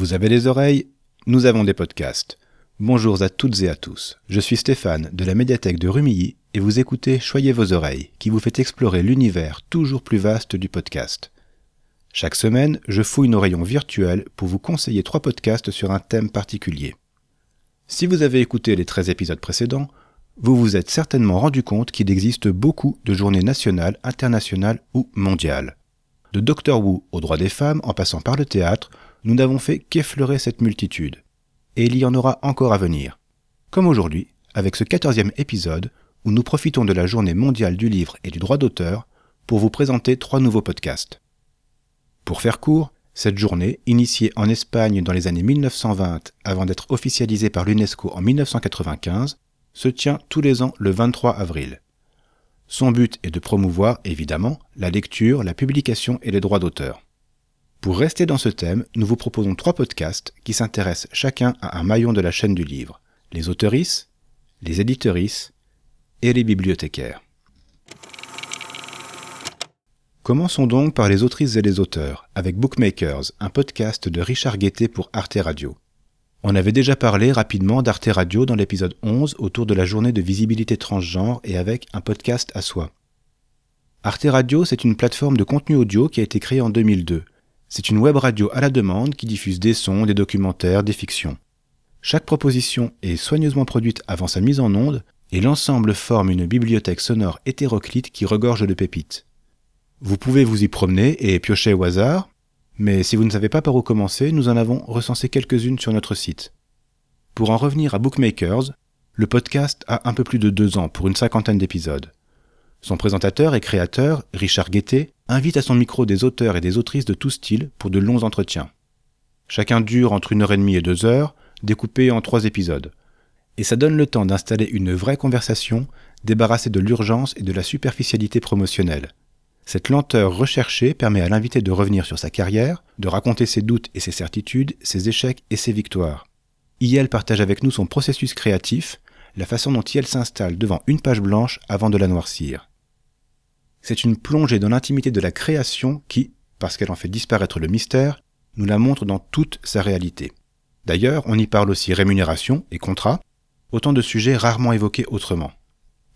Vous avez des oreilles Nous avons des podcasts. Bonjour à toutes et à tous. Je suis Stéphane de la médiathèque de Rumilly et vous écoutez Choyez vos oreilles, qui vous fait explorer l'univers toujours plus vaste du podcast. Chaque semaine, je fouille nos rayons virtuels pour vous conseiller trois podcasts sur un thème particulier. Si vous avez écouté les 13 épisodes précédents, vous vous êtes certainement rendu compte qu'il existe beaucoup de journées nationales, internationales ou mondiales. De Doctor Who aux droits des femmes en passant par le théâtre, nous n'avons fait qu'effleurer cette multitude et il y en aura encore à venir. Comme aujourd'hui, avec ce quatorzième épisode, où nous profitons de la journée mondiale du livre et du droit d'auteur pour vous présenter trois nouveaux podcasts. Pour faire court, cette journée, initiée en Espagne dans les années 1920 avant d'être officialisée par l'UNESCO en 1995, se tient tous les ans le 23 avril. Son but est de promouvoir, évidemment, la lecture, la publication et les droits d'auteur. Pour rester dans ce thème, nous vous proposons trois podcasts qui s'intéressent chacun à un maillon de la chaîne du livre, les auteurices, les éditorices et les bibliothécaires. Commençons donc par les autrices et les auteurs, avec Bookmakers, un podcast de Richard Guettet pour Arte Radio. On avait déjà parlé rapidement d'Arte Radio dans l'épisode 11 autour de la journée de visibilité transgenre et avec un podcast à soi. Arte Radio, c'est une plateforme de contenu audio qui a été créée en 2002 c'est une web radio à la demande qui diffuse des sons, des documentaires, des fictions. Chaque proposition est soigneusement produite avant sa mise en onde et l'ensemble forme une bibliothèque sonore hétéroclite qui regorge de pépites. Vous pouvez vous y promener et piocher au hasard, mais si vous ne savez pas par où commencer, nous en avons recensé quelques-unes sur notre site. Pour en revenir à Bookmakers, le podcast a un peu plus de deux ans pour une cinquantaine d'épisodes. Son présentateur et créateur, Richard Guettet, invite à son micro des auteurs et des autrices de tout style pour de longs entretiens. Chacun dure entre une heure et demie et deux heures, découpés en trois épisodes. Et ça donne le temps d'installer une vraie conversation, débarrassée de l'urgence et de la superficialité promotionnelle. Cette lenteur recherchée permet à l'invité de revenir sur sa carrière, de raconter ses doutes et ses certitudes, ses échecs et ses victoires. IL partage avec nous son processus créatif, la façon dont IL s'installe devant une page blanche avant de la noircir. C'est une plongée dans l'intimité de la création qui, parce qu'elle en fait disparaître le mystère, nous la montre dans toute sa réalité. D'ailleurs, on y parle aussi rémunération et contrat, autant de sujets rarement évoqués autrement.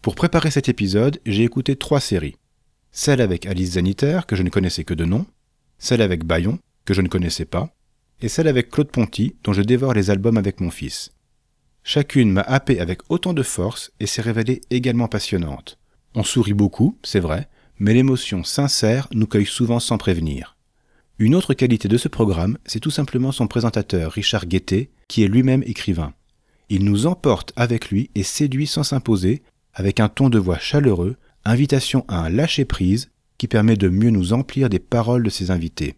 Pour préparer cet épisode, j'ai écouté trois séries. Celle avec Alice Zaniter, que je ne connaissais que de nom, celle avec Bayon, que je ne connaissais pas, et celle avec Claude Ponty, dont je dévore les albums avec mon fils. Chacune m'a happé avec autant de force et s'est révélée également passionnante. On sourit beaucoup, c'est vrai, mais l'émotion sincère nous cueille souvent sans prévenir. Une autre qualité de ce programme, c'est tout simplement son présentateur Richard Guettet, qui est lui-même écrivain. Il nous emporte avec lui et séduit sans s'imposer, avec un ton de voix chaleureux, invitation à un lâcher-prise qui permet de mieux nous emplir des paroles de ses invités.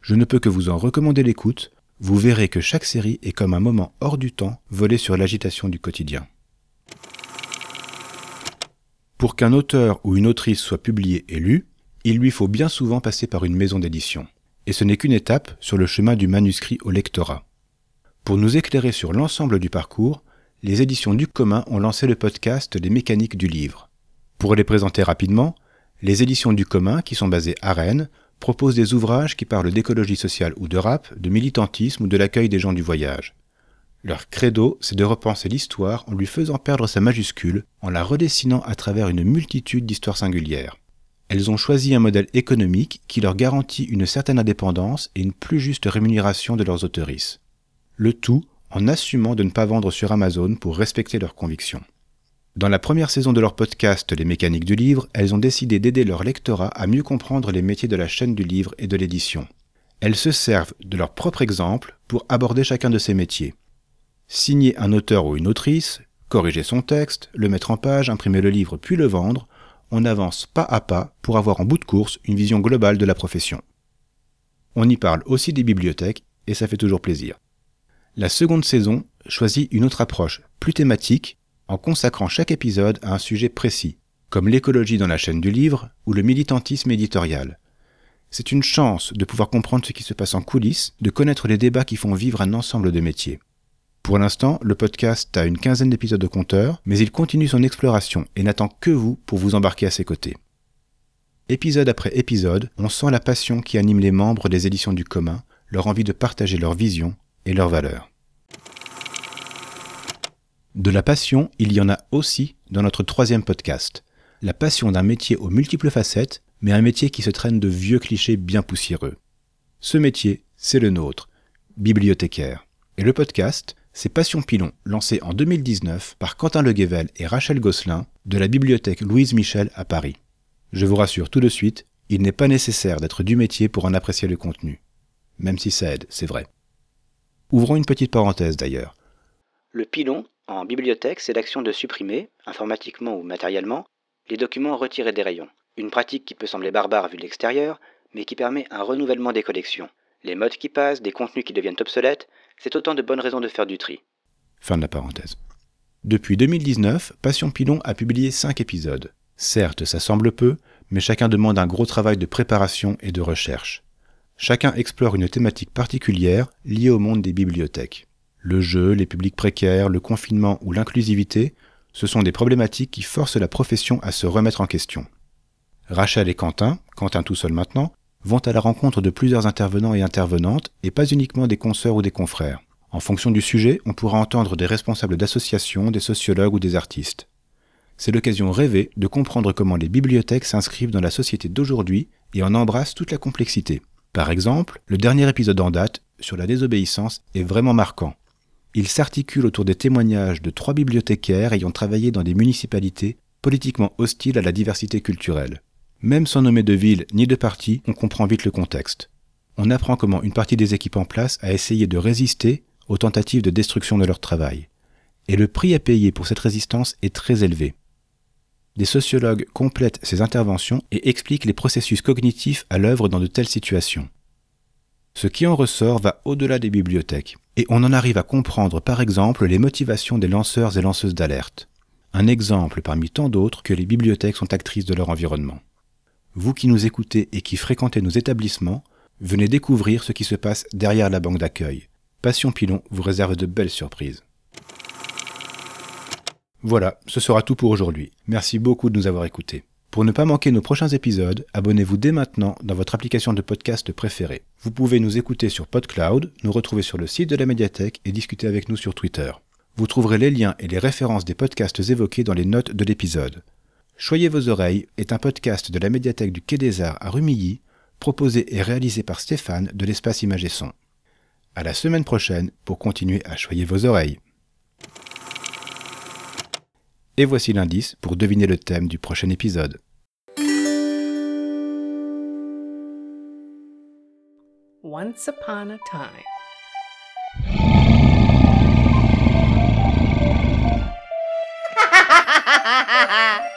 Je ne peux que vous en recommander l'écoute, vous verrez que chaque série est comme un moment hors du temps volé sur l'agitation du quotidien. Pour qu'un auteur ou une autrice soit publié et lu, il lui faut bien souvent passer par une maison d'édition. Et ce n'est qu'une étape sur le chemin du manuscrit au lectorat. Pour nous éclairer sur l'ensemble du parcours, les éditions du commun ont lancé le podcast Les mécaniques du livre. Pour les présenter rapidement, les éditions du commun, qui sont basées à Rennes, proposent des ouvrages qui parlent d'écologie sociale ou de rap, de militantisme ou de l'accueil des gens du voyage. Leur credo, c'est de repenser l'histoire en lui faisant perdre sa majuscule, en la redessinant à travers une multitude d'histoires singulières. Elles ont choisi un modèle économique qui leur garantit une certaine indépendance et une plus juste rémunération de leurs autorices. Le tout en assumant de ne pas vendre sur Amazon pour respecter leurs convictions. Dans la première saison de leur podcast Les mécaniques du livre, elles ont décidé d'aider leur lectorat à mieux comprendre les métiers de la chaîne du livre et de l'édition. Elles se servent de leur propre exemple pour aborder chacun de ces métiers signer un auteur ou une autrice, corriger son texte, le mettre en page, imprimer le livre puis le vendre, on avance pas à pas pour avoir en bout de course une vision globale de la profession. On y parle aussi des bibliothèques et ça fait toujours plaisir. La seconde saison choisit une autre approche, plus thématique, en consacrant chaque épisode à un sujet précis, comme l'écologie dans la chaîne du livre ou le militantisme éditorial. C'est une chance de pouvoir comprendre ce qui se passe en coulisses, de connaître les débats qui font vivre un ensemble de métiers. Pour l'instant, le podcast a une quinzaine d'épisodes de compteur, mais il continue son exploration et n'attend que vous pour vous embarquer à ses côtés. Épisode après épisode, on sent la passion qui anime les membres des éditions du commun, leur envie de partager leur vision et leurs valeurs. De la passion, il y en a aussi dans notre troisième podcast. La passion d'un métier aux multiples facettes, mais un métier qui se traîne de vieux clichés bien poussiéreux. Ce métier, c'est le nôtre, bibliothécaire. Et le podcast, c'est Passion Pilon, lancé en 2019 par Quentin Leguével et Rachel Gosselin de la bibliothèque Louise Michel à Paris. Je vous rassure tout de suite, il n'est pas nécessaire d'être du métier pour en apprécier le contenu. Même si ça aide, c'est vrai. Ouvrons une petite parenthèse d'ailleurs. Le pilon, en bibliothèque, c'est l'action de supprimer, informatiquement ou matériellement, les documents retirés des rayons. Une pratique qui peut sembler barbare vu de l'extérieur, mais qui permet un renouvellement des collections. Les modes qui passent, des contenus qui deviennent obsolètes, c'est autant de bonnes raisons de faire du tri. Fin de la parenthèse. Depuis 2019, Passion Pilon a publié 5 épisodes. Certes, ça semble peu, mais chacun demande un gros travail de préparation et de recherche. Chacun explore une thématique particulière liée au monde des bibliothèques. Le jeu, les publics précaires, le confinement ou l'inclusivité, ce sont des problématiques qui forcent la profession à se remettre en question. Rachel et Quentin, Quentin tout seul maintenant, vont à la rencontre de plusieurs intervenants et intervenantes, et pas uniquement des consoeurs ou des confrères. En fonction du sujet, on pourra entendre des responsables d'associations, des sociologues ou des artistes. C'est l'occasion rêvée de comprendre comment les bibliothèques s'inscrivent dans la société d'aujourd'hui et en embrassent toute la complexité. Par exemple, le dernier épisode en date, sur la désobéissance, est vraiment marquant. Il s'articule autour des témoignages de trois bibliothécaires ayant travaillé dans des municipalités politiquement hostiles à la diversité culturelle. Même sans nommer de ville ni de parti, on comprend vite le contexte. On apprend comment une partie des équipes en place a essayé de résister aux tentatives de destruction de leur travail. Et le prix à payer pour cette résistance est très élevé. Des sociologues complètent ces interventions et expliquent les processus cognitifs à l'œuvre dans de telles situations. Ce qui en ressort va au-delà des bibliothèques, et on en arrive à comprendre par exemple les motivations des lanceurs et lanceuses d'alerte. Un exemple parmi tant d'autres que les bibliothèques sont actrices de leur environnement. Vous qui nous écoutez et qui fréquentez nos établissements, venez découvrir ce qui se passe derrière la banque d'accueil. Passion Pilon vous réserve de belles surprises. Voilà, ce sera tout pour aujourd'hui. Merci beaucoup de nous avoir écoutés. Pour ne pas manquer nos prochains épisodes, abonnez-vous dès maintenant dans votre application de podcast préférée. Vous pouvez nous écouter sur PodCloud, nous retrouver sur le site de la médiathèque et discuter avec nous sur Twitter. Vous trouverez les liens et les références des podcasts évoqués dans les notes de l'épisode. Choyez vos oreilles est un podcast de la médiathèque du Quai des Arts à Rumilly, proposé et réalisé par Stéphane de l'espace Image et Son. À la semaine prochaine pour continuer à choyer vos oreilles. Et voici l'indice pour deviner le thème du prochain épisode. Once upon a time.